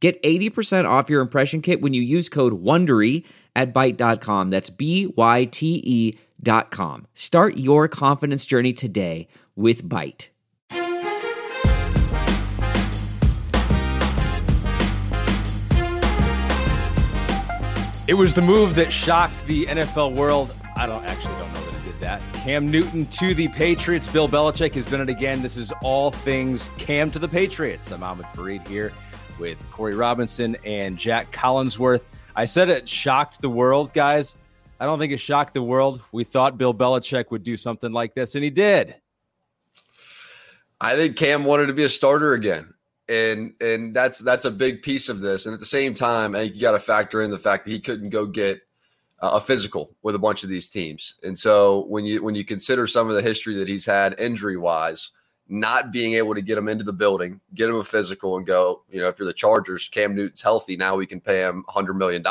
Get 80% off your impression kit when you use code WONDERY at Byte.com. That's B-Y-T-E dot com. Start your confidence journey today with Byte. It was the move that shocked the NFL world. I don't actually don't know that it did that. Cam Newton to the Patriots. Bill Belichick has done it again. This is all things Cam to the Patriots. I'm Ahmed Fareed here with Corey Robinson and Jac Collinsworth. I said it shocked the world, guys. I don't think it shocked the world. We thought Bill Belichick would do something like this, and he did. I think Cam wanted to be a starter again. And and that's that's a big piece of this. And at the same time, I think you got to factor in the fact that he couldn't go get uh, a physical with a bunch of these teams. And so when you when you consider some of the history that he's had injury wise, not being able to get him into the building, get him a physical, and go, you know, if you're the Chargers, Cam Newton's healthy. Now we can pay him $100 million.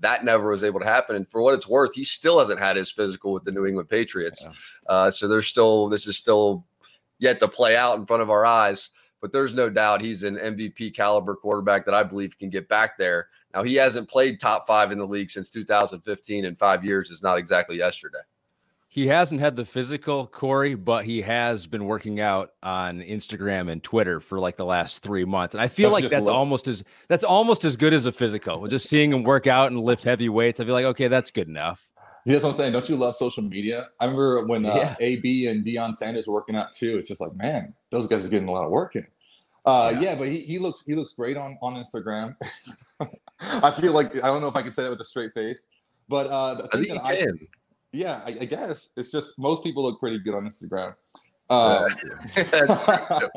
That never was able to happen. And for what it's worth, he still hasn't had his physical with the New England Patriots. Yeah. Uh, so there's still, this is still yet to play out in front of our eyes. But there's no doubt he's an MVP caliber quarterback that I believe can get back there. Now, he hasn't played top five in the league since 2015, and five years is not exactly yesterday. He hasn't had the physical, Corey, but he has been working out on Instagram and Twitter for like the last three months, and I feel that's like that's almost as that's almost as good as a physical. Just seeing him work out and lift heavy weights, I feel like okay, that's good enough. Yeah, that's what I'm saying. Don't you love social media? I remember when uh, yeah. AB and Deion Sanders were working out too. It's just like, man, those guys are getting a lot of work in. Uh, yeah. yeah. but he, he looks he looks great on on Instagram. I feel like I don't know if I can say that with a straight face, but uh, the I think you can. Yeah, I, I, guess it's just most people look pretty good on Instagram. Um, that's, true.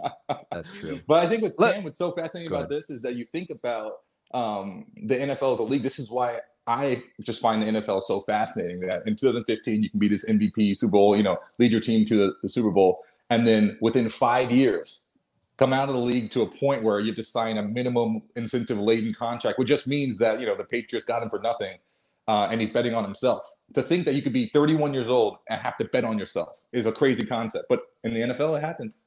that's true. But I think with Cam, what's so fascinating about this is that you think about um, the NFL as a league. This is why I just find the NFL so fascinating. That in 2015 you can be this MVP Super Bowl, you know, lead your team to the, the Super Bowl, and then within five years come out of the league to a point where you have to sign a minimum incentive laden contract, which just means that you know the Patriots got him for nothing, uh, and he's betting on himself to think that you could be 31 years old and have to bet on yourself is a crazy concept. But in the NFL, it happens.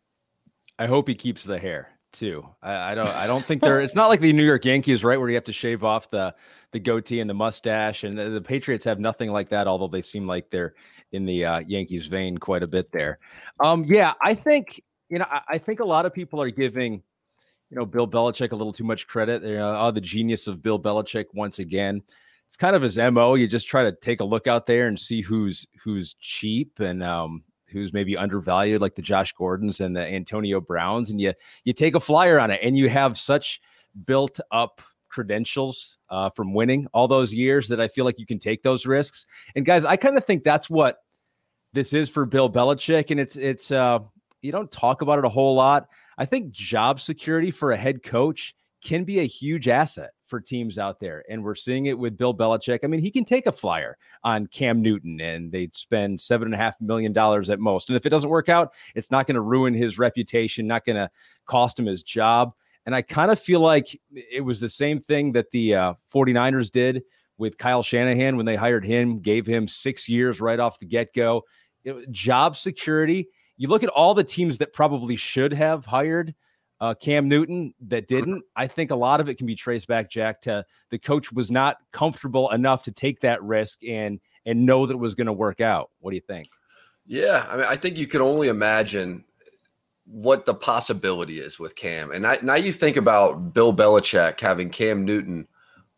I hope he keeps the hair too. I, I don't. I don't think they're. It's not like the New York Yankees, right, where you have to shave off the the goatee and the mustache. And the, the Patriots have nothing like that. Although they seem like they're in the uh, Yankees vein quite a bit there. Um, yeah, I think you know. I, I think a lot of people are giving you know Bill Belichick a little too much credit. Know, oh, the genius of Bill Belichick once again it's kind of his mo. You just try to take a look out there and see who's who's cheap and um, who's maybe undervalued, like the Josh Gordons and the Antonio Browns, and you you take a flyer on it, and you have such built up credentials uh, from winning all those years that I feel like you can take those risks. And guys, I kind of think that's what this is for Bill Belichick, and it's it's uh, you don't talk about it a whole lot. I think job security for a head coach can be a huge asset for teams out there. And we're seeing it with Bill Belichick. I mean, he can take a flyer on Cam Newton and they'd spend seven and a half million dollars at most. And if it doesn't work out, it's not going to ruin his reputation, not going to cost him his job. And I kind of feel like it was the same thing that the uh, 49ers did with Kyle Shanahan when they hired him, gave him six years right off the get go. Job security. You look at all the teams that probably should have hired uh, Cam Newton that didn't. I think a lot of it can be traced back, Jac, to the coach was not comfortable enough to take that risk and and know that it was going to work out. What do you think? Yeah, I mean, I think you can only imagine what the possibility is with Cam. And I, now you think about Bill Belichick having Cam Newton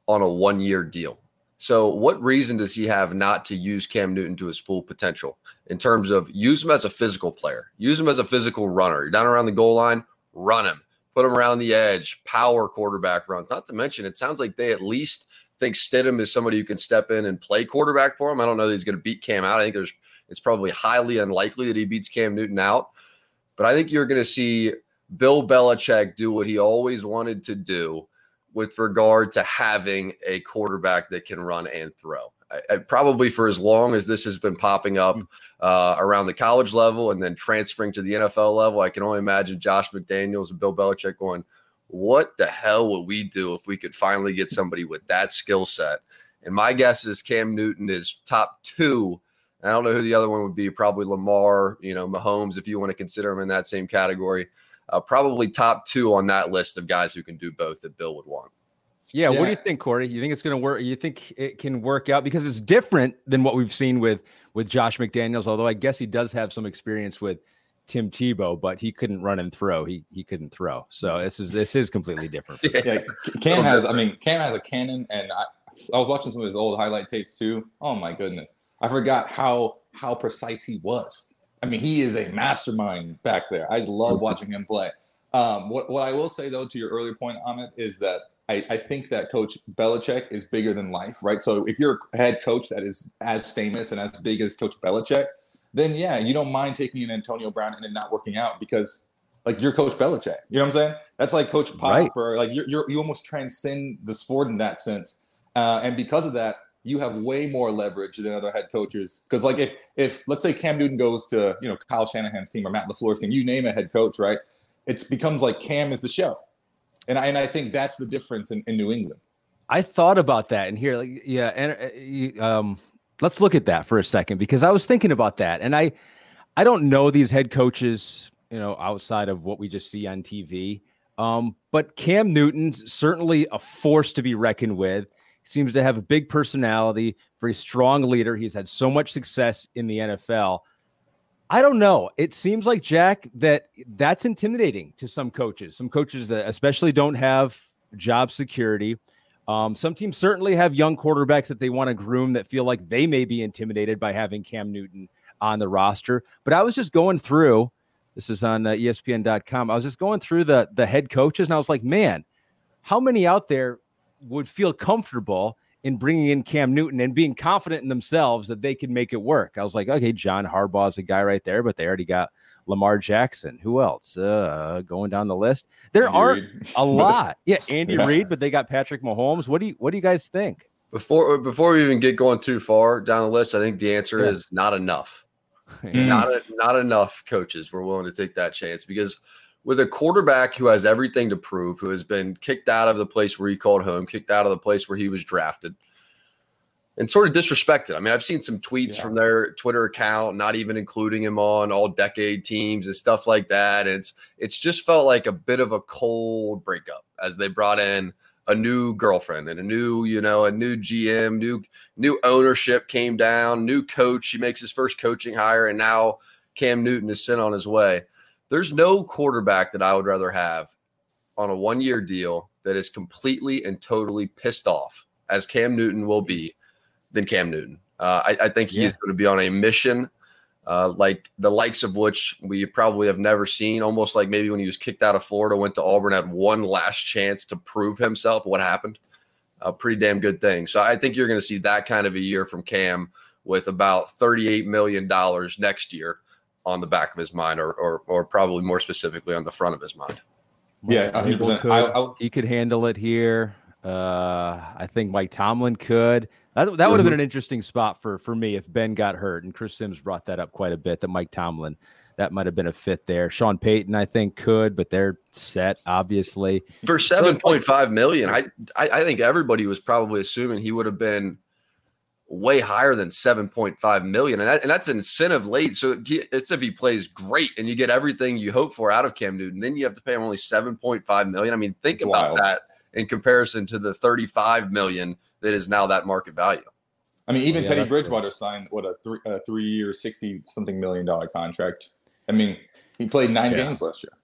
on a one year deal. So, what reason does he have not to use Cam Newton to his full potential in terms of use him as a physical player, use him as a physical runner? You're down around the goal line, run him, put him around the edge, power quarterback runs. Not to mention, it sounds like they at least think Stidham is somebody who can step in and play quarterback for him. I don't know that he's going to beat Cam out. I think there's it's probably highly unlikely that he beats Cam Newton out. But I think you're going to see Bill Belichick do what he always wanted to do, with regard to having a quarterback that can run and throw. I, probably for as long as this has been popping up hmm. uh, around the college level and then transferring to the NFL level, I can only imagine Josh McDaniels and Bill Belichick going, "What the hell would we do if we could finally get somebody with that skill set?" And my guess is Cam Newton is top two. I don't know who the other one would be. Probably Lamar, you know, Mahomes, if you want to consider him in that same category uh, probably top two on that list of guys who can do both that Bill would want. Yeah, yeah. What do you think, Corey? You think it's going to work? You think it can work out because it's different than what we've seen with with Josh McDaniels. Although I guess he does have some experience with Tim Tebow, but he couldn't run and throw. He he couldn't throw. So this is this is completely different. yeah, Cam has. I mean, Cam has a cannon, and I, I was watching some of his old highlight tapes too. Oh my goodness, I forgot how how precise he was. I mean, he is a mastermind back there. I love watching him play. Um, what, what I will say though, to your earlier point on it, is that I, I, think that Coach Belichick is bigger than life, right? So if you're a head coach that is as famous and as big as Coach Belichick, then yeah, you don't mind taking an Antonio Brown and it not working out because like you're Coach Belichick. You know what I'm saying? That's like Coach Pop, right. or like you're, you're, you almost transcend the sport in that sense. Uh, and because of that, you have way more leverage than other head coaches. Because like if if let's say Cam Newton goes to you know Kyle Shanahan's team or Matt LaFleur's team, you name a head coach, right? It becomes like Cam is the show, and I and I think that's the difference in, in New England. I thought about that and here, like, yeah, and uh, um, let's look at that for a second because I was thinking about that, and I I don't know these head coaches, you know, outside of what we just see on TV. Um, but Cam Newton's certainly a force to be reckoned with seems to have a big personality, very strong leader. He's had so much success in the NFL. I don't know. It seems like Jac that that's intimidating to some coaches. Some coaches that especially don't have job security. Um, some teams certainly have young quarterbacks that they want to groom that feel like they may be intimidated by having Cam Newton on the roster. But I was just going through. This is on uh, ESPN.com. I was just going through the the head coaches, and I was like, man, how many out there would feel comfortable in bringing in Cam Newton and being confident in themselves that they can make it work. I was like, okay, John Harbaugh's a guy right there, but they already got Lamar Jackson. Who else? Uh, going down the list, there Andy aren't a lot. Yeah, Andy yeah. Reid, but they got Patrick Mahomes. What do you What do you guys think? Before before we even get going too far down the list, I think the answer yeah. is not enough. yeah. Not a, not enough coaches were willing to take that chance because with a quarterback who has everything to prove, who has been kicked out of the place where he called home, kicked out of the place where he was drafted, and sort of disrespected. I mean, I've seen some tweets yeah. from their Twitter account, not even including him on all decade teams and stuff like that. It's it's just felt like a bit of a cold breakup as they brought in a new girlfriend and a new, you know, a new GM, new new ownership came down, new coach. He makes his first coaching hire, and now Cam Newton is sent on his way. There's no quarterback that I would rather have on a one year deal that is completely and totally pissed off, as Cam Newton will be, than Cam Newton. Uh, I, I, think he's yeah. going to be on a mission uh, like the likes of which we probably have never seen. Almost like maybe when he was kicked out of Florida, went to Auburn, had one last chance to prove himself. What happened? A pretty damn good thing. So I think you're going to see that kind of a year from Cam with about $38 million next year on the back of his mind, or or, or probably more specifically on the front of his mind. Yeah, could, I, I, he could handle it here. Uh, I think Mike Tomlin could. That, that would have been an interesting spot for for me if Ben got hurt, and Chris Sims brought that up quite a bit. That Mike Tomlin that might have been a fit there. Sean Payton, I think, could, but they're set obviously for seven point five million. I, I I think everybody was probably assuming he would have been way higher than 7.5 million and, that, and that's an incentive late. So it's if he plays great and you get everything you hope for out of cam newton then you have to pay him only 7.5 million. I mean think that's about wild. that in comparison to the 35 million that is now that market value. I mean even yeah, teddy bridgewater signed what a three, a three year 60 something million dollar contract. I mean he played nine yeah. games last year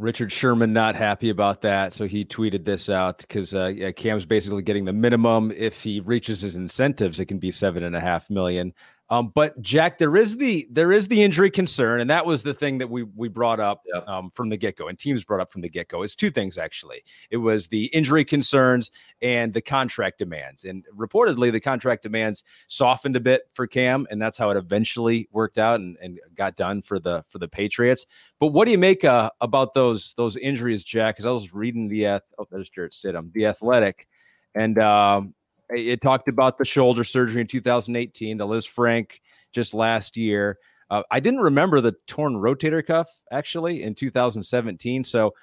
Richard Sherman not happy about that, so he tweeted this out because uh, yeah, Cam's basically getting the minimum. If he reaches his incentives, it can be seven and a half million. Um, but Jac, there is the there is the injury concern, and that was the thing that we we brought up yep. um, from the get go, and teams brought up from the get go. It's two things actually. It was the injury concerns and the contract demands, and reportedly the contract demands softened a bit for Cam, and that's how it eventually worked out and, and got done for the for the Patriots. But what do you make uh, about those those injuries, Jac? Because I was reading the oh, there's Jarrett Stidham, the Athletic, and um, it talked about the shoulder surgery in 2018, the Lisfranc just last year. Uh, I didn't remember the torn rotator cuff actually in 2017. So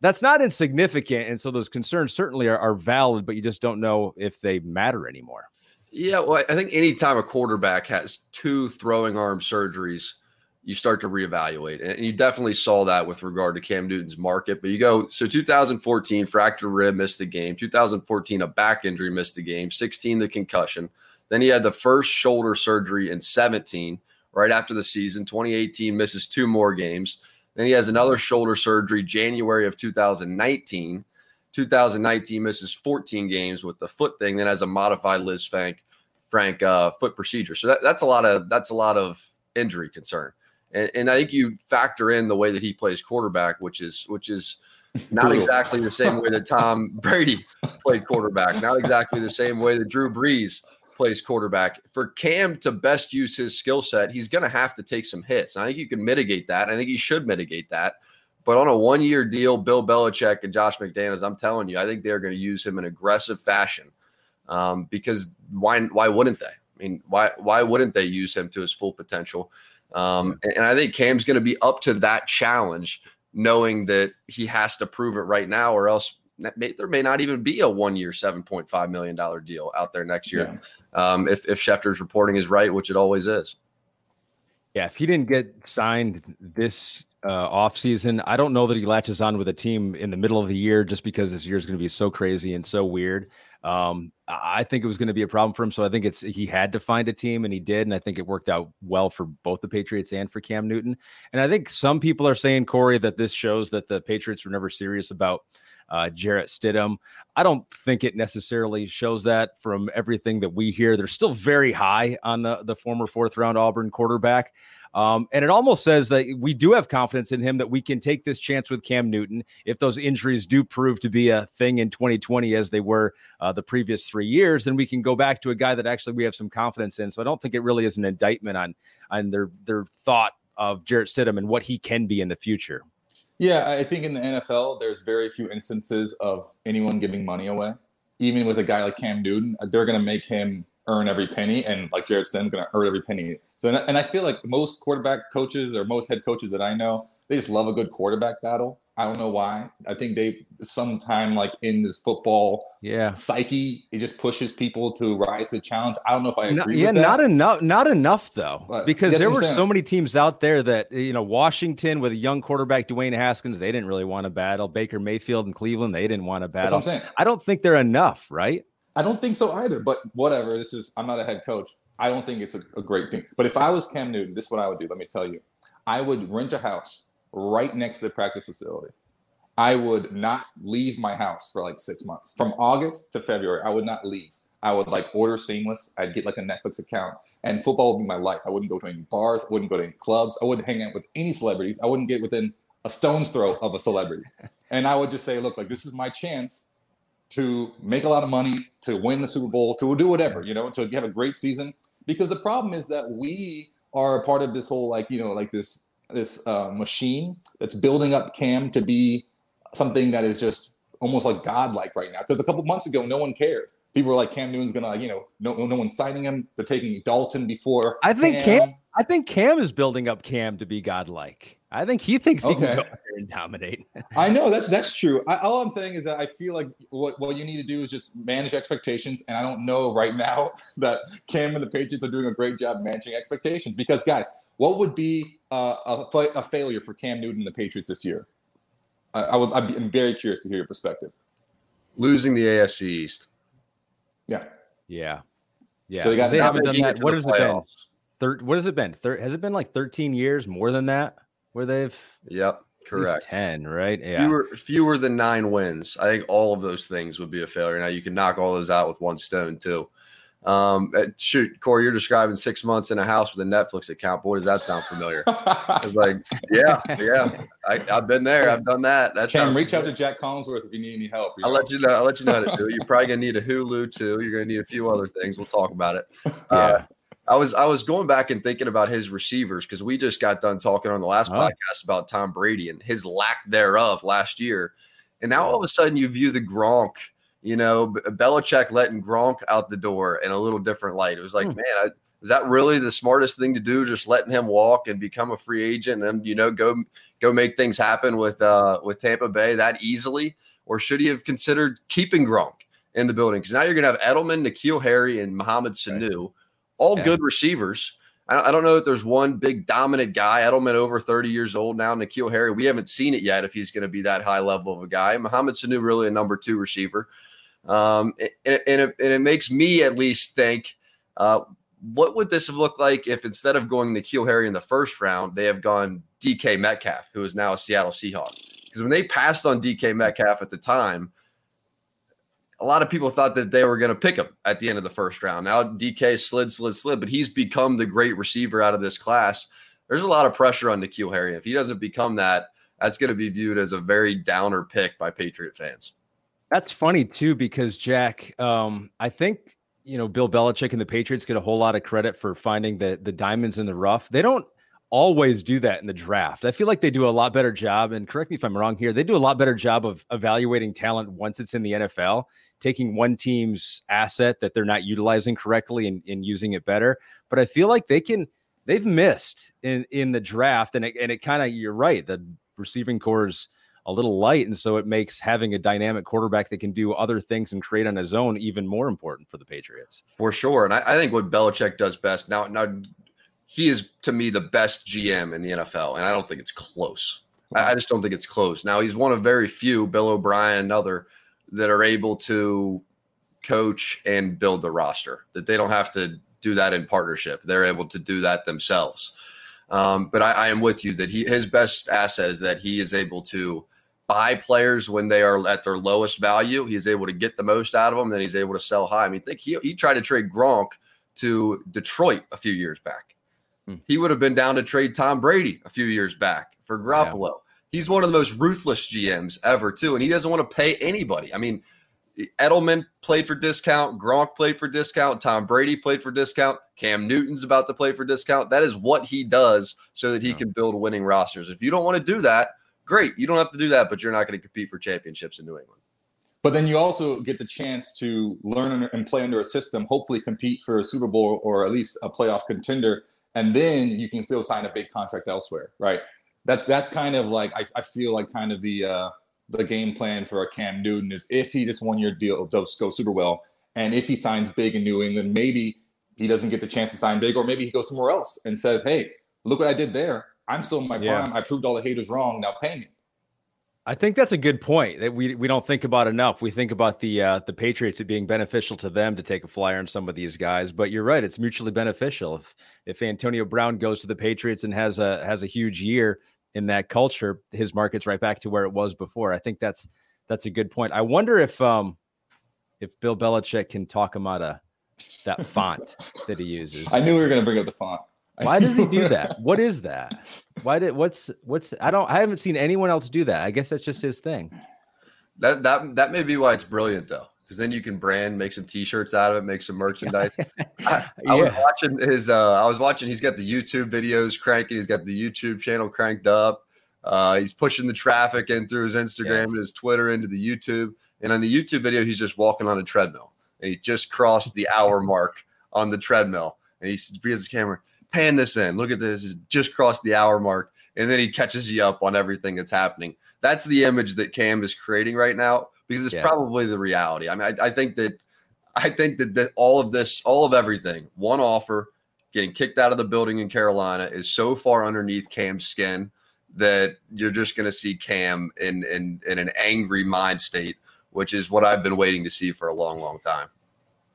that's not insignificant. And so those concerns certainly are, are valid, but you just don't know if they matter anymore. Yeah. Well, I think anytime a quarterback has two throwing arm surgeries, you start to reevaluate. And you definitely saw that with regard to Cam Newton's market. But you go, so 2014, fractured rib, missed the game. 2014, a back injury, missed the game. 16, the concussion. Then he had the first shoulder surgery in 17, right after the season. 2018, misses two more games. Then he has another shoulder surgery January of 2019. 2019 misses 14 games with the foot thing, then has a modified Lisfranc Frank uh, foot procedure. So that, that's a lot of that's a lot of injury concern. And, and I think you factor in the way that he plays quarterback, which is which is not exactly the same way that Tom Brady played quarterback, not exactly the same way that Drew Brees plays quarterback. For Cam to best use his skill set, he's going to have to take some hits. I think you can mitigate that. I think he should mitigate that. But on a one year deal, Bill Belichick and Josh McDaniels, I'm telling you, I think they're going to use him in aggressive fashion um, because why, why wouldn't they? I mean, why, why wouldn't they use him to his full potential? Um, and I think Cam's going to be up to that challenge, knowing that he has to prove it right now, or else may, there may not even be a one year, $7.5 million deal out there next year. Yeah. Um, if, if Schefter's reporting is right, which it always is. Yeah. If he didn't get signed this uh, offseason, I don't know that he latches on with a team in the middle of the year just because this year is going to be so crazy and so weird. Um, I think it was going to be a problem for him. So I think it's he had to find a team and he did. And I think it worked out well for both the Patriots and for Cam Newton. And I think some people are saying, Corey, that this shows that the Patriots were never serious about uh, Jarrett Stidham. I don't think it necessarily shows that from everything that we hear. They're still very high on the, the former fourth round Auburn quarterback. Um, and it almost says that we do have confidence in him that we can take this chance with Cam Newton if those injuries do prove to be a thing in 2020 as they were uh, the previous three years. Then we can go back to a guy that actually we have some confidence in. So I don't think it really is an indictment on on their their thought of Jarrett Stidham and what he can be in the future. Yeah, I think in the NFL, there's very few instances of anyone giving money away. Even with a guy like Cam Newton, uh, they're going to make him earn every penny, and like Jarrett Stidham's going to earn every penny. So, and I feel like most quarterback coaches or most head coaches that I know, they just love a good quarterback battle. I don't know why. I think they sometime like in this football yeah psyche, it just pushes people to rise to the challenge. I don't know if I agree. yeah, not enough. Not enough though, but because there were so many teams out there that you know Washington with a young quarterback Dwayne Haskins, they didn't really want to battle. Baker Mayfield in Cleveland, they didn't want to battle. I don't think they're enough, right? I don't think so either. But whatever. This is I'm not a head coach. I don't think it's a, a great thing. But if I was Cam Newton, this is what I would do. Let me tell you. I would rent a house right next to the practice facility. I would not leave my house for like six months. From August to February, I would not leave. I would like order seamless. I'd get like a Netflix account, and football would be my life. I wouldn't go to any bars. I wouldn't go to any clubs. I wouldn't hang out with any celebrities. I wouldn't get within a stone's throw of a celebrity. And I would just say, look, like this is my chance to make a lot of money, to win the Super Bowl, to do whatever, you know, to have a great season. Because the problem is that we are a part of this whole like, you know, like this this uh, machine that's building up Cam to be something that is just almost like godlike right now. Because a couple months ago, no one cared. People were like, Cam Newton's gonna, you know, no, no one's signing him. They're taking Dalton before. I think Cam. Cam I think Cam is building up Cam to be godlike. I think he thinks he can go there and dominate. I know that's that's true. I, all I'm saying is that I feel like what, what you need to do is just manage expectations, and I don't know right now that Cam and the Patriots are doing a great job managing expectations. Because guys, what would be uh, a, a failure for Cam Newton and the Patriots this year? I, I would. I'm very curious to hear your perspective. Losing the AFC East. Yeah. Yeah. Yeah. So they, got, they haven't done that. What has it been? Thir- what has it been? Thir- has it been like 13 years more than that where they've? Yep. Correct. 10, right? Yeah. Fewer, fewer than nine wins. I think all of those things would be a failure. Now you can knock all those out with one stone too. Um, uh, shoot, Corey, you're describing six months in a house with a Netflix account. Boy, does that sound familiar? it's like, yeah, yeah, I, have been there. I've done that. That's Cam, reach out to Jac Collinsworth if you need any help. I'll know? let you know. I'll let you know how to do it. You're probably gonna need a Hulu too. You're gonna need a few other things. We'll talk about it. Yeah. Uh, I was I was going back and thinking about his receivers because we just got done talking on the last oh. podcast about Tom Brady and his lack thereof last year, and now all of a sudden you view the Gronk you know, Belichick letting Gronk out the door in a little different light. It was like, hmm. man, I, is that really the smartest thing to do? Just letting him walk and become a free agent and you know go go make things happen with uh with Tampa Bay that easily, or should he have considered keeping Gronk in the building? Because now you're going to have Edelman, N'Keal Harry, and Mohamed Sanu, right. All yeah. good receivers. I don't know if there's one big dominant guy. Edelman over 30 years old now. N'Keal Harry, we haven't seen it yet if he's going to be that high level of a guy. Mohamed Sanu really a number two receiver. Um, and, and, it, and, it, makes me at least think, uh, what would this have looked like if instead of going N'Keal Harry in the first round, they have gone DK Metcalf, who is now a Seattle Seahawk? Because when they passed on DK Metcalf at the time, a lot of people thought that they were going to pick him at the end of the first round. Now DK slid, slid, slid, but he's become the great receiver out of this class. There's a lot of pressure on N'Keal Harry. If he doesn't become that, that's going to be viewed as a very downer pick by Patriot fans. That's funny too, because Jac, um, I think you know Bill Belichick and the Patriots get a whole lot of credit for finding the the diamonds in the rough. They don't always do that in the draft. I feel like they do a lot better job. And correct me if I'm wrong here. They do a lot better job of evaluating talent once it's in the NFL, taking one team's asset that they're not utilizing correctly and, and using it better. But I feel like they can. They've missed in in the draft, and it, and it kind of you're right. The receiving corps a little light. And so it makes having a dynamic quarterback that can do other things and create on his own even more important for the Patriots. For sure. And I, I think what Belichick does best now, now he is to me the best GM in the NFL. And I don't think it's close. I, I just don't think it's close. Now he's one of very few, Bill O'Brien another, that are able to coach and build the roster, that they don't have to do that in partnership. They're able to do that themselves. Um, but I, I, am with you that he his best asset is that he is able to buy players when they are at their lowest value. He's able to get the most out of them. Then he's able to sell high. I mean, think he, he tried to trade Gronk to Detroit a few years back. Hmm. He would have been down to trade Tom Brady a few years back for Garoppolo. Yeah. He's one of the most ruthless GMs ever, too, and he doesn't want to pay anybody. I mean, Edelman played for discount, Gronk played for discount, Tom Brady played for discount, Cam Newton's about to play for discount. That is what he does so that he yeah. can build winning rosters. If you don't want to do that, great. You don't have to do that, but you're not going to compete for championships in New England. But then you also get the chance to learn and play under a system, hopefully compete for a Super Bowl or at least a playoff contender, and then you can still sign a big contract elsewhere, right? That that's kind of like I, I feel like kind of the uh, the game plan for a Cam Newton is if he just one year deal does go super well, and if he signs big in New England, maybe he doesn't get the chance to sign big, or maybe he goes somewhere else and says, "Hey, look what I did there. I'm still in my yeah. prime. I proved all the haters wrong. Now pay me. I think that's a good point that we we don't think about enough. We think about the uh, the Patriots it being beneficial to them to take a flyer on some of these guys, but you're right, it's mutually beneficial. If if Antonio Brown goes to the Patriots and has a has a huge year in that culture, his market's right back to where it was before. I think that's that's a good point. I wonder if um if Bill Belichick can talk him out of that font that he uses. I knew we were going to bring up the font. Why does he do that? what is that? Why did what's what's I don't I haven't seen anyone else do that. I guess that's just his thing. That that that may be why it's brilliant though. Because then you can brand, make some T-shirts out of it, make some merchandise. I, I yeah. was watching his. Uh, I was watching. He's got the YouTube videos cranking. He's got the YouTube channel cranked up. Uh, he's pushing the traffic in through his Instagram yes. and his Twitter into the YouTube. And on the YouTube video, he's just walking on a treadmill. And he just crossed the hour mark on the treadmill. And he has his camera pan this in. Look at this. It's just crossed the hour mark. And then he catches you up on everything that's happening. That's the image that Cam is creating right now because it's yeah. probably the reality. I mean, I, I think that I think that, that all of this, all of everything, one offer, getting kicked out of the building in Carolina is so far underneath Cam's skin that you're just going to see Cam in, in in an angry mind state, which is what I've been waiting to see for a long, long time.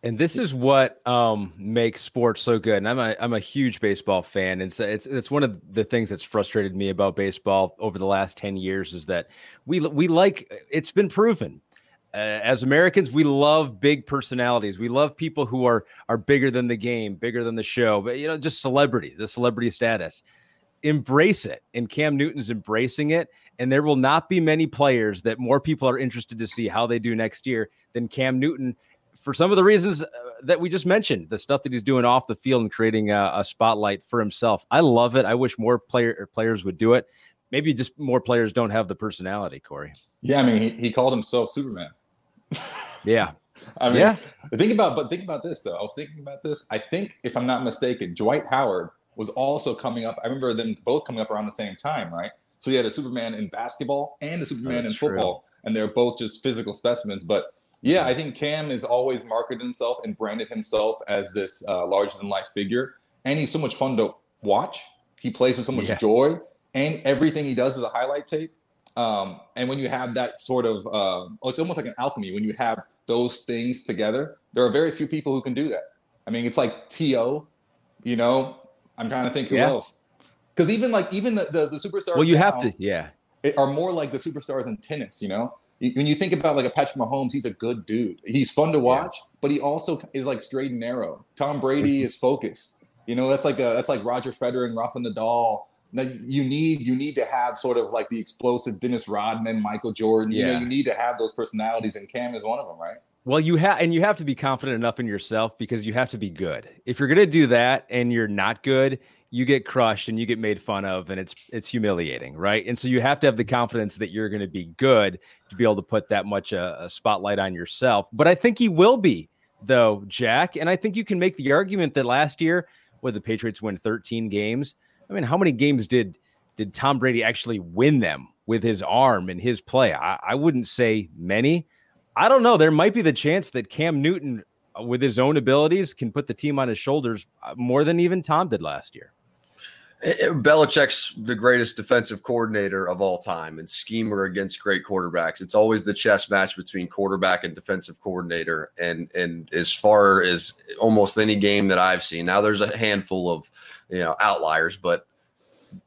And this is what um, makes sports so good. And I'm a I'm a huge baseball fan, and so it's it's one of the things that's frustrated me about baseball over the last ten years is that we we like it's been proven as Americans, we love big personalities. We love people who are are bigger than the game, bigger than the show. But you know, just celebrity, the celebrity status. Embrace it, and Cam Newton's embracing it. And there will not be many players that more people are interested to see how they do next year than Cam Newton for some of the reasons uh, that we just mentioned, the stuff that he's doing off the field and creating a, a spotlight for himself. I love it. I wish more player players would do it. Maybe just more players don't have the personality, Corey. Yeah, I mean, he, he called himself Superman. yeah. I mean, yeah. think about, but think about this though. I was thinking about this. I think, if I'm not mistaken, Dwight Howard was also coming up. I remember them both coming up around the same time, right? So he had a Superman in basketball and a Superman in football, true. and they're both just physical specimens. But yeah, I think Cam has always marketed himself and branded himself as this uh, larger than life figure, and he's so much fun to watch. He plays with so much yeah. joy, and everything he does is a highlight tape. Um, and when you have that sort of, um, oh, it's almost like an alchemy. When you have those things together, there are very few people who can do that. I mean, it's like To, you know. I'm trying to think who yeah. else. Because even like even the, the, the superstars. Well, you now, have to, yeah. Are more like the superstars in tennis, you know when you think about like a Patrick Mahomes, he's a good dude. He's fun to watch, yeah. but he also is like straight and narrow. Tom Brady mm-hmm. is focused. You know, that's like a that's like Roger Federer and Rafa Nadal. Now you need you need to have sort of like the explosive Dennis Rodman, Michael Jordan. Yeah. You know, you need to have those personalities, and Cam is one of them, right? Well, you have, and you have to be confident enough in yourself because you have to be good. If you're going to do that and you're not good, you get crushed and you get made fun of and it's it's humiliating right? And so you have to have the confidence that you're going to be good to be able to put that much uh, a spotlight on yourself. But i think he will be though jack and i think you can make the argument that last year where the patriots win 13 games? I mean how many games did did tom brady actually win them with his arm and his play? I, I wouldn't say many. I don't know. There might be the chance that cam newton uh, with his own abilities can put the team on his shoulders uh, more than even tom did last year Eh, eh, Belichick's the greatest defensive coordinator of all time and schemer against great quarterbacks. It's always the chess match between quarterback and defensive coordinator. And and as far as almost any game that I've seen, now there's a handful of you know outliers, but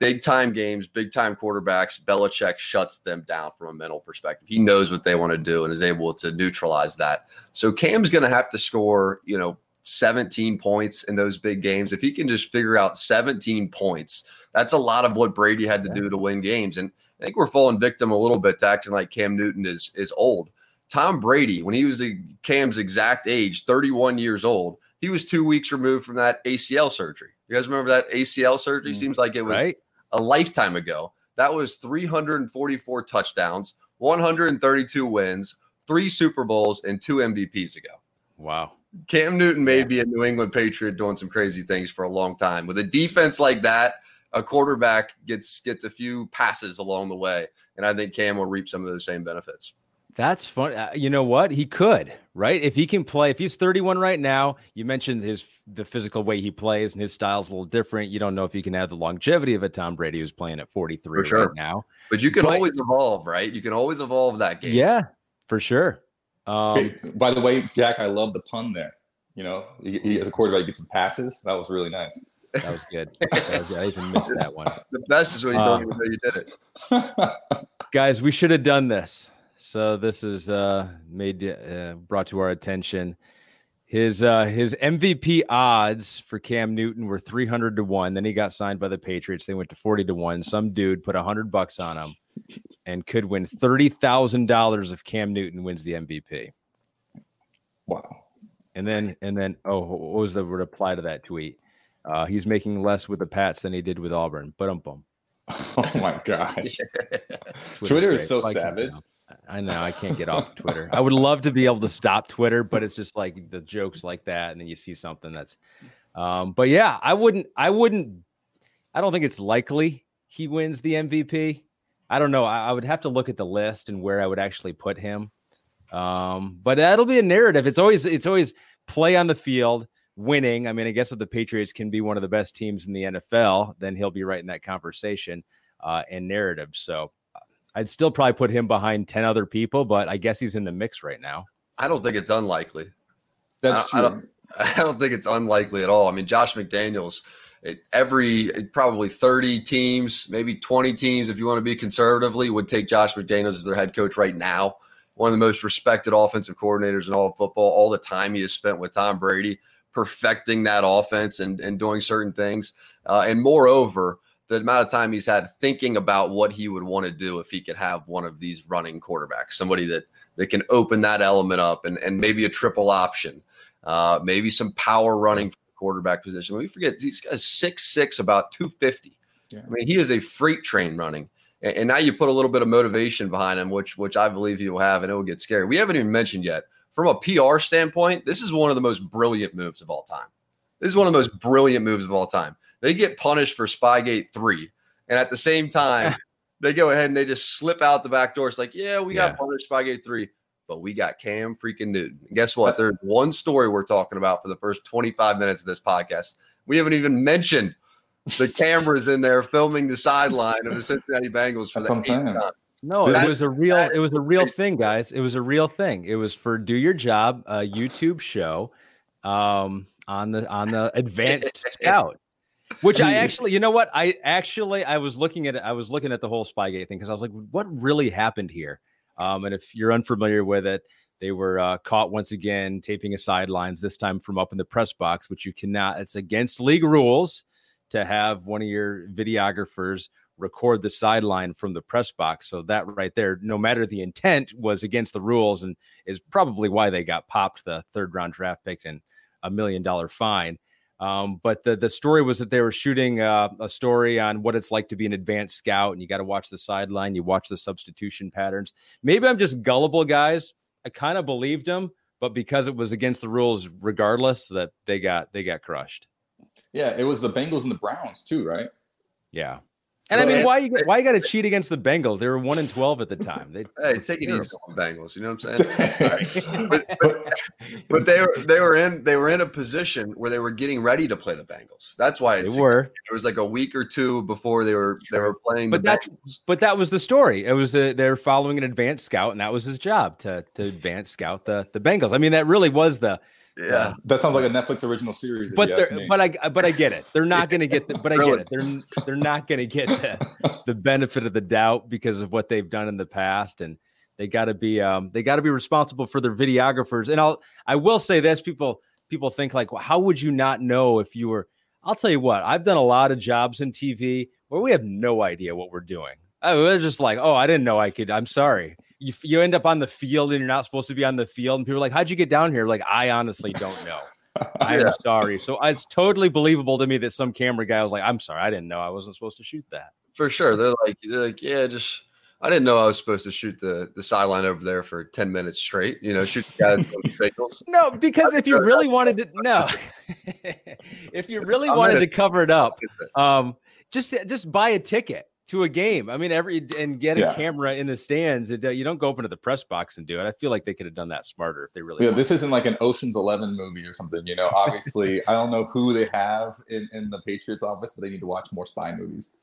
big time games, big time quarterbacks, Belichick shuts them down from a mental perspective. He knows what they want to do and is able to neutralize that. So Cam's going to have to score, you know, 17 points in those big games, if he can just figure out 17 points, that's a lot of what Brady had to do to win games. And I think we're falling victim a little bit to acting like Cam Newton is is old. Tom Brady, when he was a, Cam's exact age, 31 years old, he was two weeks removed from that ACL surgery. You guys remember that ACL surgery? Mm, Seems like it was right? a lifetime ago. That was 344 touchdowns, 132 wins, three Super Bowls, and two MVPs ago. Wow. Cam Newton may be a New England Patriot doing some crazy things for a long time. With a defense like that, a quarterback gets gets a few passes along the way, and I think Cam will reap some of those same benefits. That's fun. Uh, you know what? He could, right? If he can play, if he's 31 right now, you mentioned his the physical way he plays and his style's a little different. You don't know if he can have the longevity of a Tom Brady who's playing at 43 sure. right now. But you can but, always evolve, right? You can always evolve that game. Yeah, for sure. Um, By the way, Jac, I love the pun there. You know, he, he, as a quarterback, gets some passes. That was really nice. That was good. That was, I even missed that one. The best is when you don't um, even know you did it. guys, we should have done this. So this is uh, made uh, brought to our attention. His uh, his MVP odds for Cam Newton were three hundred to one. Then he got signed by the Patriots. They went to forty to one. Some dude put hundred bucks on him and could win thirty thousand dollars if Cam Newton wins the MVP. Wow. And then and then oh, what was the reply to that tweet? Uh, he's making less with the Pats than he did with Auburn. But um, boom. Oh my gosh. Twitter is so savage. I know I can't get off Twitter. I would love to be able to stop Twitter, but it's just like the jokes like that, and then you see something that's. Um, but yeah, I wouldn't. I wouldn't. I don't think it's likely he wins the MVP. I don't know. I, I, would have to look at the list and where I would actually put him. Um, but that'll be a narrative. It's always it's always play on the field, winning. I mean, I guess if the Patriots can be one of the best teams in the NFL, then he'll be right in that conversation uh, and narrative. So uh, I'd still probably put him behind ten other people, but I guess he's in the mix right now. I don't think it's unlikely. That's I, true. I don't, I don't think it's unlikely at all. I mean, Josh McDaniels it, every probably 30 teams, maybe 20 teams, if you want to be conservatively, would take Josh McDaniels as their head coach right now. one of the most respected offensive coordinators in all of football. All the time he has spent with Tom Brady perfecting that offense and, and doing certain things. Uh, and moreover, the amount of time he's had thinking about what he would want to do if he could have one of these running quarterbacks, somebody that that can open that element up and, and maybe a triple option, uh, maybe some power running quarterback position. We forget guys six six, about two fifty. Yeah. I mean, he is a freight train running. And, and now you put a little bit of motivation behind him, which which I believe he will have, and it will get scary. We haven't even mentioned yet from a PR standpoint, this is one of the most brilliant moves of all time. This is one of the most brilliant moves of all time. They get punished for Spygate 3. And at the same time, they go ahead and they just slip out the back door. It's like, yeah, we got yeah. punished Spygate 3, but we got Cam freaking Newton. And guess what? There's one story we're talking about for the first 25 minutes of this podcast. We haven't even mentioned the cameras in there filming the sideline of the Cincinnati Bengals for That's the eighth time. No, it was a real it was a real thing, guys. It was a real thing. It was for Do Your Job, a YouTube show um on the on the advanced scout. Which I actually, you know what? I actually I was looking at it, I was looking at the whole Spygate thing because I was like, what really happened here? Um, and if you're unfamiliar with it, they were uh, caught once again taping a sidelines, this time from up in the press box, which you cannot, it's against league rules to have one of your videographers record the sideline from the press box. So that right there, no matter the intent, was against the rules and is probably why they got popped the third round draft pick and a million dollar fine. Um, but the the story was that they were shooting uh, a story on what it's like to be an advanced scout, and you got to watch the sideline, you watch the substitution patterns. Maybe I'm just gullible, guys. I kind of believed them, but because it was against the rules, regardless, that they got they got crushed. Yeah, it was the Bengals and the Browns too, right? Yeah. And I mean, why you why you got to cheat against the Bengals? They were one and twelve at the time. They, hey, take it easy on the Bengals. You know what I'm saying? but, but, but, they were they were in they were in a position where they were getting ready to play the Bengals. That's why they were. It was like a week or two before they were they were playing. But that's Bengals. but that was the story. It was a, they're following an advanced scout, and that was his job to to advance scout the the Bengals. I mean, that really was the yeah, that sounds like a Netflix original series. But but I but I get it. They're not going to get the. But I get it. They're they're not going to get the, the benefit of the doubt because of what they've done in the past, and they got to be um they got to be responsible for their videographers. And I'll I will say this: people people think like, well, how would you not know if you were? I'll tell you what. I've done a lot of jobs in TV where we have no idea what we're doing. I was just like, oh, I didn't know I could. I'm sorry you, you end up on the field and you're not supposed to be on the field. And people are like, how'd you get down here? Like, I honestly don't know. I'm yeah. sorry. So it's totally believable to me that some camera guy was like, I'm sorry, I didn't know I wasn't supposed to shoot that. For sure. They're like, they're like, yeah, just I didn't know I was supposed to shoot the the sideline over there for 10 minutes straight, you know, shoot the guys No, because if you really wanted to no. if you really wanted to cover it up, um just just buy a ticket to a game. I mean, every and get a yeah. camera in the stands. It, you don't go up into the press box and do it. I feel like they could have done that smarter if they really. Yeah, this isn't like an Ocean's Eleven movie or something. You know, obviously, I don't know who they have in, in the Patriots office, but they need to watch more spy movies.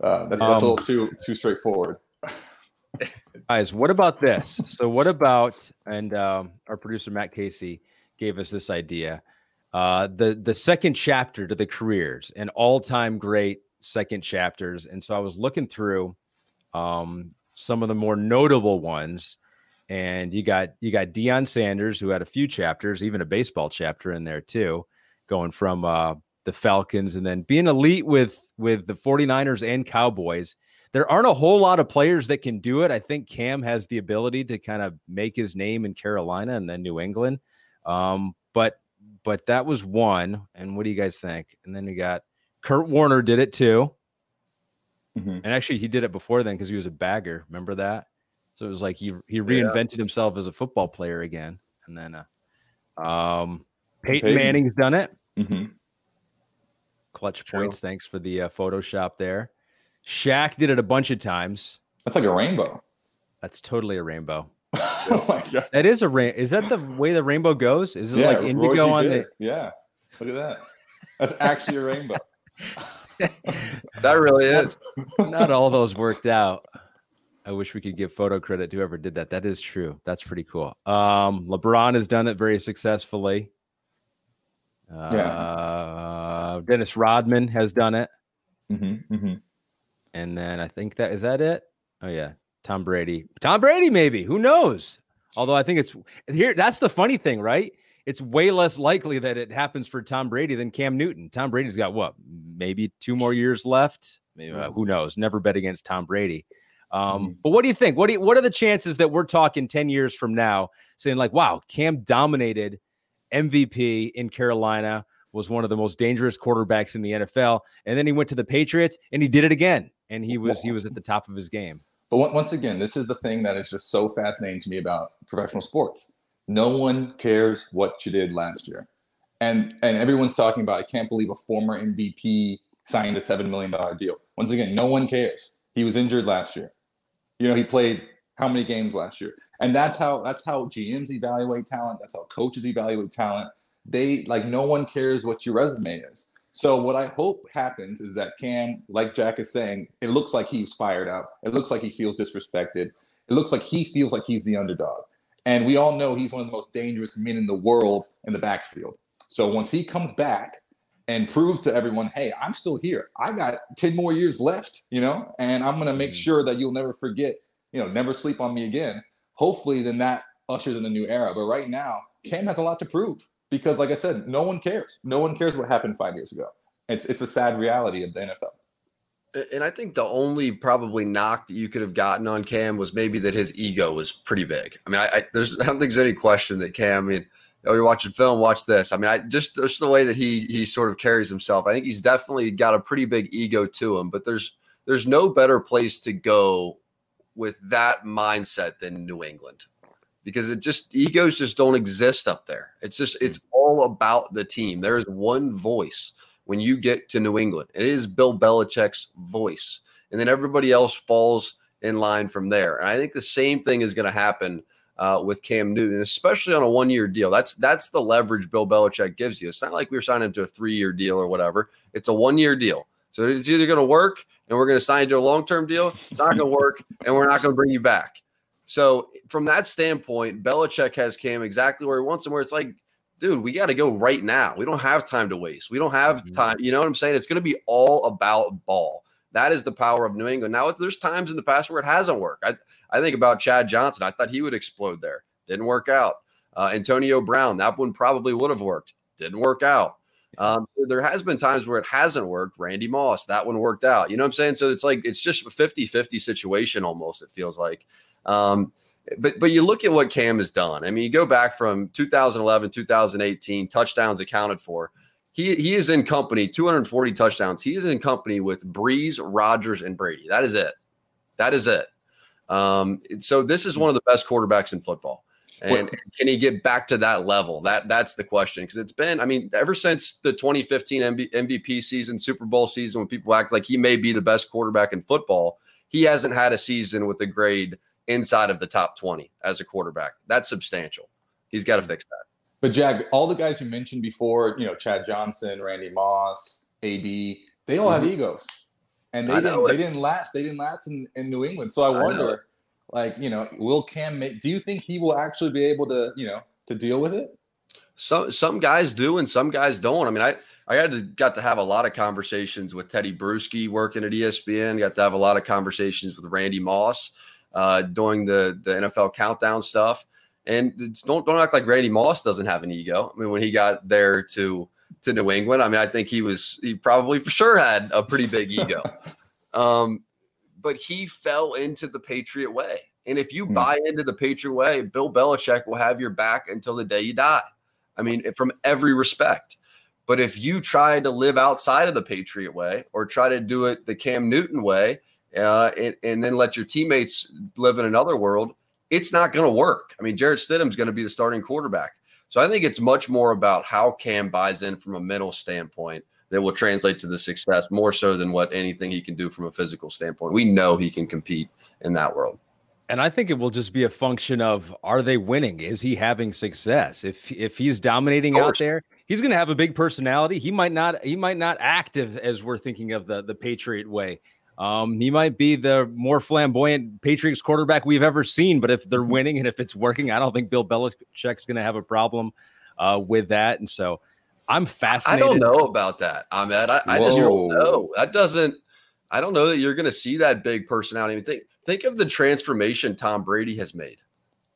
Uh, that's, that's um, a little too too straightforward. guys, what about this? So, what about and um, our producer Matt Casey gave us this idea. Uh, the the second chapter to the careers, an all time great second chapters. And so I was looking through um, some of the more notable ones. And you got you got Deion Sanders, who had a few chapters, even a baseball chapter in there too, going from uh, the Falcons and then being elite with with the 49ers and Cowboys. There aren't a whole lot of players that can do it. I think Cam has the ability to kind of make his name in Carolina and then New England. Um, but but that was one. And what do you guys think? And then you got Kurt Warner did it too. Mm-hmm. And actually, he did it before then because he was a bagger. Remember that? So it was like he he reinvented yeah. himself as a football player again. And then, uh, um, Peyton, Peyton. Manning's done it. Mm-hmm. Clutch True. points. Thanks for the uh, Photoshop there. Shaq did it a bunch of times. That's like a rainbow. That's totally a rainbow. oh my god! That is a rain. Is that the way the rainbow goes? Is it yeah, like indigo on the? Yeah. Look at that. That's actually a rainbow. that really is. Not all those worked out. I wish we could give photo credit to whoever did that. That is true. That's pretty cool. Um, LeBron has done it very successfully. Uh, yeah. Dennis Rodman has done it. Mm-hmm, mm-hmm. And then I think that is that it. Oh yeah, Tom Brady. Tom Brady, maybe. Who knows? Although I think it's here. That's the funny thing, right? It's way less likely that it happens for Tom Brady than Cam Newton. Tom Brady's got what, maybe two more years left. Maybe, uh, who knows? Never bet against Tom Brady. Um, mm-hmm. But what do you think? What do you, what are the chances that we're talking ten years from now, saying like, "Wow, Cam dominated MVP in Carolina, was one of the most dangerous quarterbacks in the NFL, and then he went to the Patriots and he did it again, and he was he was at the top of his game." But once again, this is the thing that is just so fascinating to me about professional sports. No one cares what you did last year. And and everyone's talking about I can't believe a former MVP signed a seven million dollar deal. Once again, no one cares. He was injured last year. You know, he played how many games last year? And that's how that's how GMs evaluate talent. That's how coaches evaluate talent. They like no one cares what your resume is. So what I hope happens is that Cam, like Jac is saying, it looks like he's fired up. It looks like he feels disrespected. It looks like he feels like he's the underdog. And we all know he's one of the most dangerous men in the world in the backfield. So once he comes back and proves to everyone, hey, I'm still here. I got 10 more years left, you know, and I'm going to make mm-hmm. sure that you'll never forget, you know, never sleep on me again. Hopefully, then that ushers in a new era. But right now, Cam has a lot to prove because, like I said, no one cares. No one cares what happened five years ago. It's it's a sad reality of the NFL. And I think the only probably knock that you could have gotten on Cam was maybe that his ego was pretty big. I mean, I, I there's I don't think there's any question that Cam. I mean, oh, you're watching film, watch this. I mean, I just just the way that he he sort of carries himself. I think he's definitely got a pretty big ego to him. But there's there's no better place to go with that mindset than New England because it just egos just don't exist up there. It's just it's hmm. all about the team. There is one voice when you get to New England. It is Bill Belichick's voice, and then everybody else falls in line from there. And I think the same thing is going to happen uh, with Cam Newton, especially on a one-year deal. That's that's the leverage Bill Belichick gives you. It's not like we are signing to a three-year deal or whatever. It's a one-year deal. So it's either going to work and we're going to sign you to a long-term deal. It's not going to work and we're not going to bring you back. So from that standpoint, Belichick has Cam exactly where he wants him. Where it's like, dude, we got to go right now. We don't have time to waste. We don't have mm-hmm. time. You know what I'm saying? It's going to be all about ball. That is the power of New England. Now, there's times in the past where it hasn't worked. I, I think about Chad Johnson. I thought he would explode there. Didn't work out. Uh, Antonio Brown, that one probably would have worked. Didn't work out. Um, there has been times where it hasn't worked. Randy Moss, that one worked out. You know what I'm saying? So it's like it's just a 50-50 situation almost, it feels like. Um, but but you look at what Cam has done. I mean, you go back from 2011, 2018, touchdowns accounted for. He he is in company, 240 touchdowns. He is in company with Brees, Rodgers, and Brady. That is it. That is it. Um, so this is one of the best quarterbacks in football. And can he get back to that level? That that's the question because it's been, I mean, ever since the 2015 MVP season, Super Bowl season, when people act like he may be the best quarterback in football, he hasn't had a season with a grade inside of the top 20 as a quarterback. That's substantial. He's got to fix that. But Jac, all the guys you mentioned before, you know, Chad Johnson, Randy Moss, AB, they all mm-hmm. have egos. And they didn't they didn't last. They didn't last in, in New England. So I wonder, I like, you know, will Cam make do you think he will actually be able to, you know, to deal with it? Some some guys do and some guys don't. I mean, I I had to got to have a lot of conversations with Tedy Bruschi working at ESPN. Got to have a lot of conversations with Randy Moss uh, during the the NFL countdown stuff. And don't don't act like Randy Moss doesn't have an ego. I mean, when he got there to to New England, I mean, I think he was he probably for sure had a pretty big ego. um, but he fell into the Patriot way. And if you mm. buy into the Patriot way, Bill Belichick will have your back until the day you die. I mean, from every respect. But if you try to live outside of the Patriot way or try to do it the Cam Newton way, uh, and, and, then let your teammates live in another world, it's not going to work. I mean, Jarrett Stidham's going to be the starting quarterback. So I think it's much more about how Cam buys in from a mental standpoint that will translate to the success more so than what anything he can do from a physical standpoint. We know he can compete in that world. And I think it will just be a function of are they winning? Is he having success? If if he's dominating out there, he's going to have a big personality. He might not he might not act as we're thinking of the the Patriot way. Um, he might be the more flamboyant Patriots quarterback we've ever seen, but if they're winning and if it's working, I don't think Bill Belichick's going to have a problem uh, with that. And so I'm fascinated. I don't know about that, Ahmed. I, I just don't know. That doesn't. I don't know that you're going to see that big personality. I mean, think think of the transformation Tom Brady has made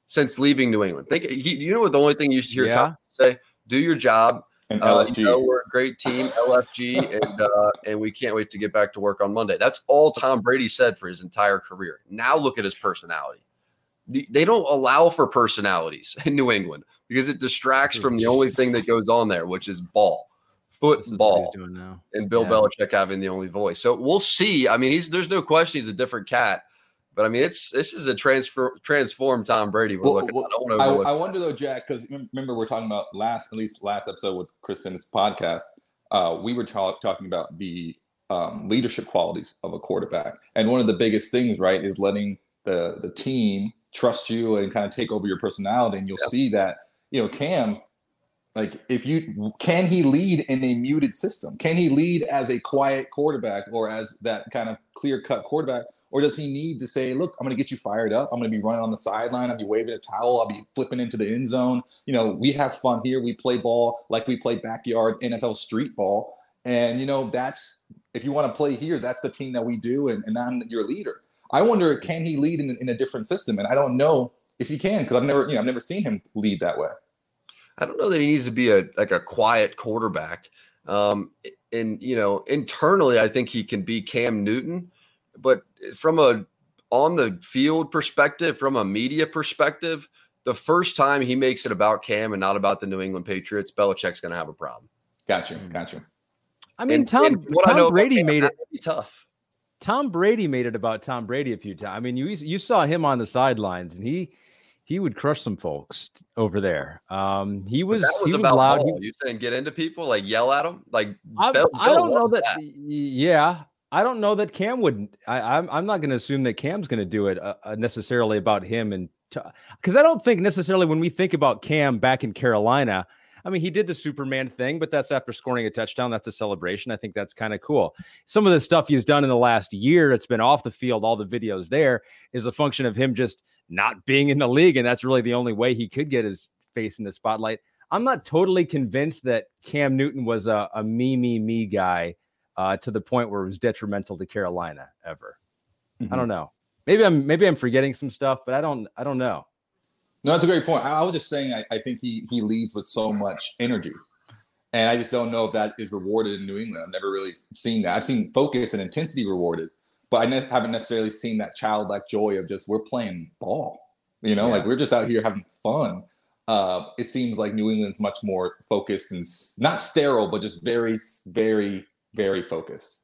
since leaving New England. Think he, you know what the only thing you should hear yeah. Tom say? Do your job. And uh, you know, we're a great team, LFG, and uh, and we can't wait to get back to work on Monday. That's all Tom Brady said for his entire career. Now look at his personality. They don't allow for personalities in New England because it distracts from the only thing that goes on there, which is ball football and Bill yeah. Belichick having the only voice. So we'll see. I mean, he's there's no question he's a different cat. But I mean, it's this is a transfer transformed Tom Brady. We're well, looking. Well, I, I, I, wonder though, Jac, because remember we're talking about last at least last episode with Chris Simmons podcast. Uh, we were talk, talking about the um, leadership qualities of a quarterback, and one of the biggest things, right, is letting the the team trust you and kind of take over your personality. And you'll see that you know Cam like, if you can he lead in a muted system? Can he lead as a quiet quarterback or as that kind of clear cut quarterback? Or does he need to say, look, I'm going to get you fired up. I'm going to be running on the sideline. I'll be waving a towel. I'll be flipping into the end zone. You know, we have fun here. We play ball like we play backyard NFL street ball. And, you know, that's if you want to play here, that's the team that we do. And, and I'm your leader. I wonder, can he lead in, in a different system? And I don't know if he can because I've never, you know, I've never seen him lead that way. I don't know that he needs to be a like a quiet quarterback. Um, and you know, internally, I think he can be Cam Newton, but from a on the field perspective, from a media perspective, the first time he makes it about Cam and not about the New England Patriots, Belichick's going to have a problem. Gotcha, gotcha. I mean, and, Tom, and Tom Brady Cam, made it tough. Tom Brady made it about Tom Brady a few times. I mean, you you saw him on the sidelines, and he he would crush some folks over there. Um, he was, was he was loud. He, you saying get into people, like yell at them, like I, Bill, I don't know that, that, Yeah, I don't know that Cam would. I, I'm I'm not going to assume that Cam's going to do it uh, uh, necessarily about him and because I don't think necessarily when we think about Cam back in Carolina I mean, he did the Superman thing, but that's after scoring a touchdown. That's a celebration. I think that's kind of cool. Some of the stuff he's done in the last year, it's been off the field, all the videos there is a function of him just not being in the league. And that's really the only way he could get his face in the spotlight. I'm not totally convinced that Cam Newton was a, a me, me, me guy uh, to the point where it was detrimental to Carolina ever. Mm-hmm. I don't know. Maybe I'm maybe I'm forgetting some stuff, but I don't I don't know. No, that's a great point. I, I was just saying, I, I, think he he leads with so much energy, and I just don't know if that is rewarded in New England. I've never really seen that. I've seen focus and intensity rewarded, but I ne- haven't necessarily seen that childlike joy of just we're playing ball. You know, yeah. like we're just out here having fun. Uh, it seems like New England's much more focused and not sterile, but just very, very, very focused.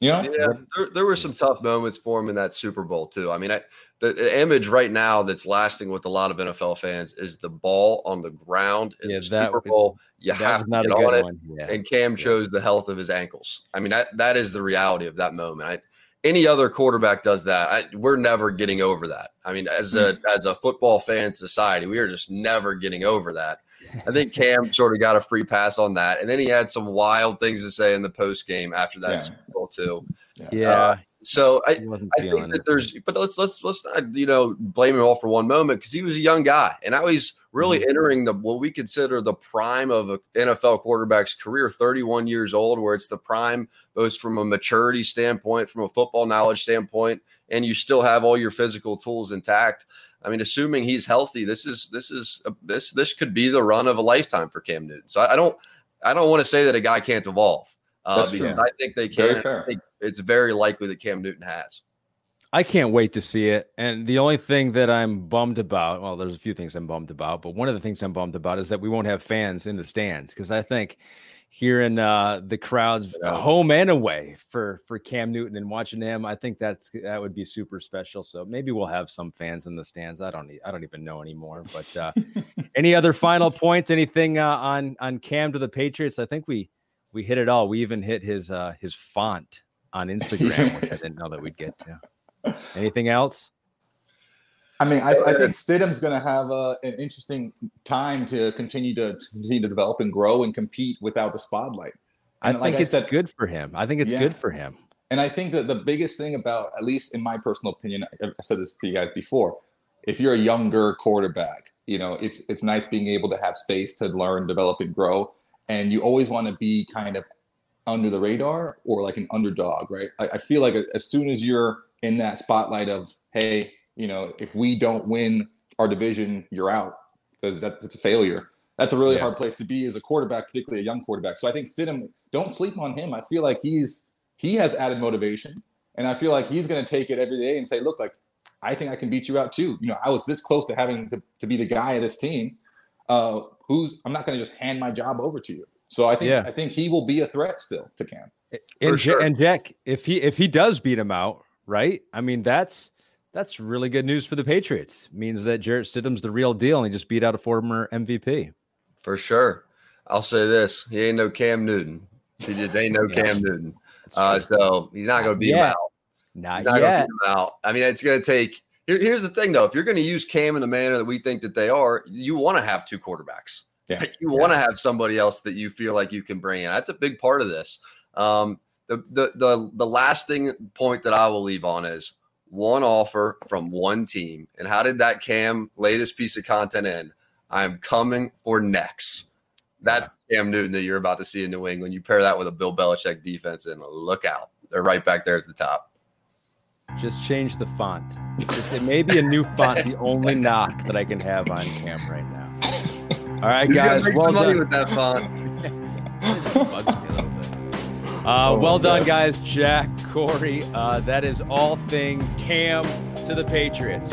You know? Yeah, there, there were some tough moments for him in that Super Bowl too. I mean, I, the, the, image right now that's lasting with a lot of NFL fans is the ball on the ground in yeah, the that, Super Bowl. You have to get on it, yeah. and Cam yeah. chose the health of his ankles. I mean, that that is the reality of that moment. I, any other quarterback does that. I, we're never getting over that. I mean, as a hmm. as a football fan society, we are just never getting over that. I think Cam sort of got a free pass on that, and then he had some wild things to say in the post game after that yeah. Super Bowl too. Yeah. Uh, so I, I think that there's, but let's let's let's not you know blame him all for one moment because he was a young guy, and now he's really mm-hmm. entering the what we consider the prime of an NFL quarterback's career, 31 years old, where it's the prime both from a maturity standpoint, from a football knowledge standpoint, and you still have all your physical tools intact. I mean, assuming he's healthy, this is this is a, this this could be the run of a lifetime for Cam Newton. So I, I don't I don't want to say that a guy can't evolve uh, because true. I think they can. Think it's very likely that Cam Newton has. I can't wait to see it. And the only thing that I'm bummed about, well, there's a few things I'm bummed about, but one of the things I'm bummed about is that we won't have fans in the stands because I think hearing uh, the crowds home and away for for Cam Newton and watching him. I think that's that would be super special. So maybe we'll have some fans in the stands. I don't I don't even know anymore. But uh, any other final points? Anything uh, on on Cam to the Patriots? I think we we hit it all. We even hit his uh, his font on Instagram, which I didn't know that we'd get to. Anything else? I mean, I, I think Stidham's going to have a, an interesting time to continue to, to, continue to develop and grow and compete without the spotlight. And I like think I it's said, good for him. I think it's yeah. good for him. And I think that the biggest thing about, at least in my personal opinion, I said this to you guys before. If you're a younger quarterback, you know it's it's nice being able to have space to learn, develop, and grow. And you always want to be kind of under the radar or like an underdog, right? I, I feel like as soon as you're in that spotlight of, hey, you know, if we don't win our division, you're out because that, that's a failure. That's a really Yeah. hard place to be as a quarterback, particularly a young quarterback. So I think Stidham, don't sleep on him. I feel like he's he has added motivation, and I feel like he's going to take it every day and say, "Look, like I think I can beat you out too. You know, I was this close to having to, to be the guy of this team. Uh, who's I'm not going to just hand my job over to you. So I think Yeah. I think he will be a threat still to Cam. And, sure. and Jac, if he if he does beat him out, right? I mean, that's that's really good news for the Patriots. Means that Jarrett Stidham's the real deal, and he just beat out a former MVP. For sure. I'll say this: he ain't no Cam Newton. He just ain't no Yeah. Cam Newton. Uh, so he's not going to beat him out. Not He's not yet. beat him out. I mean, it's going to take. Here, here's the thing, though: if you're going to use Cam in the manner that we think that they are, you want to have two quarterbacks. Yeah. You want to have somebody else that you feel like you can bring in. That's a big part of this. Um, the, the the the lasting point that I will leave on is one offer from one team. And how did that Cam latest piece of content end? I'm coming for next. That's Cam Newton that you're about to see in New England. You pair that with a Bill Belichick defense, and look out, they're right back there at the top. Just change the font. Just, it may be a new font. The only knock that I can have on Cam right now. All right, guys. Well done. with that font. Uh, Oh, well done, guys. Jac, Corey. Uh, that is all thing Cam to the Patriots.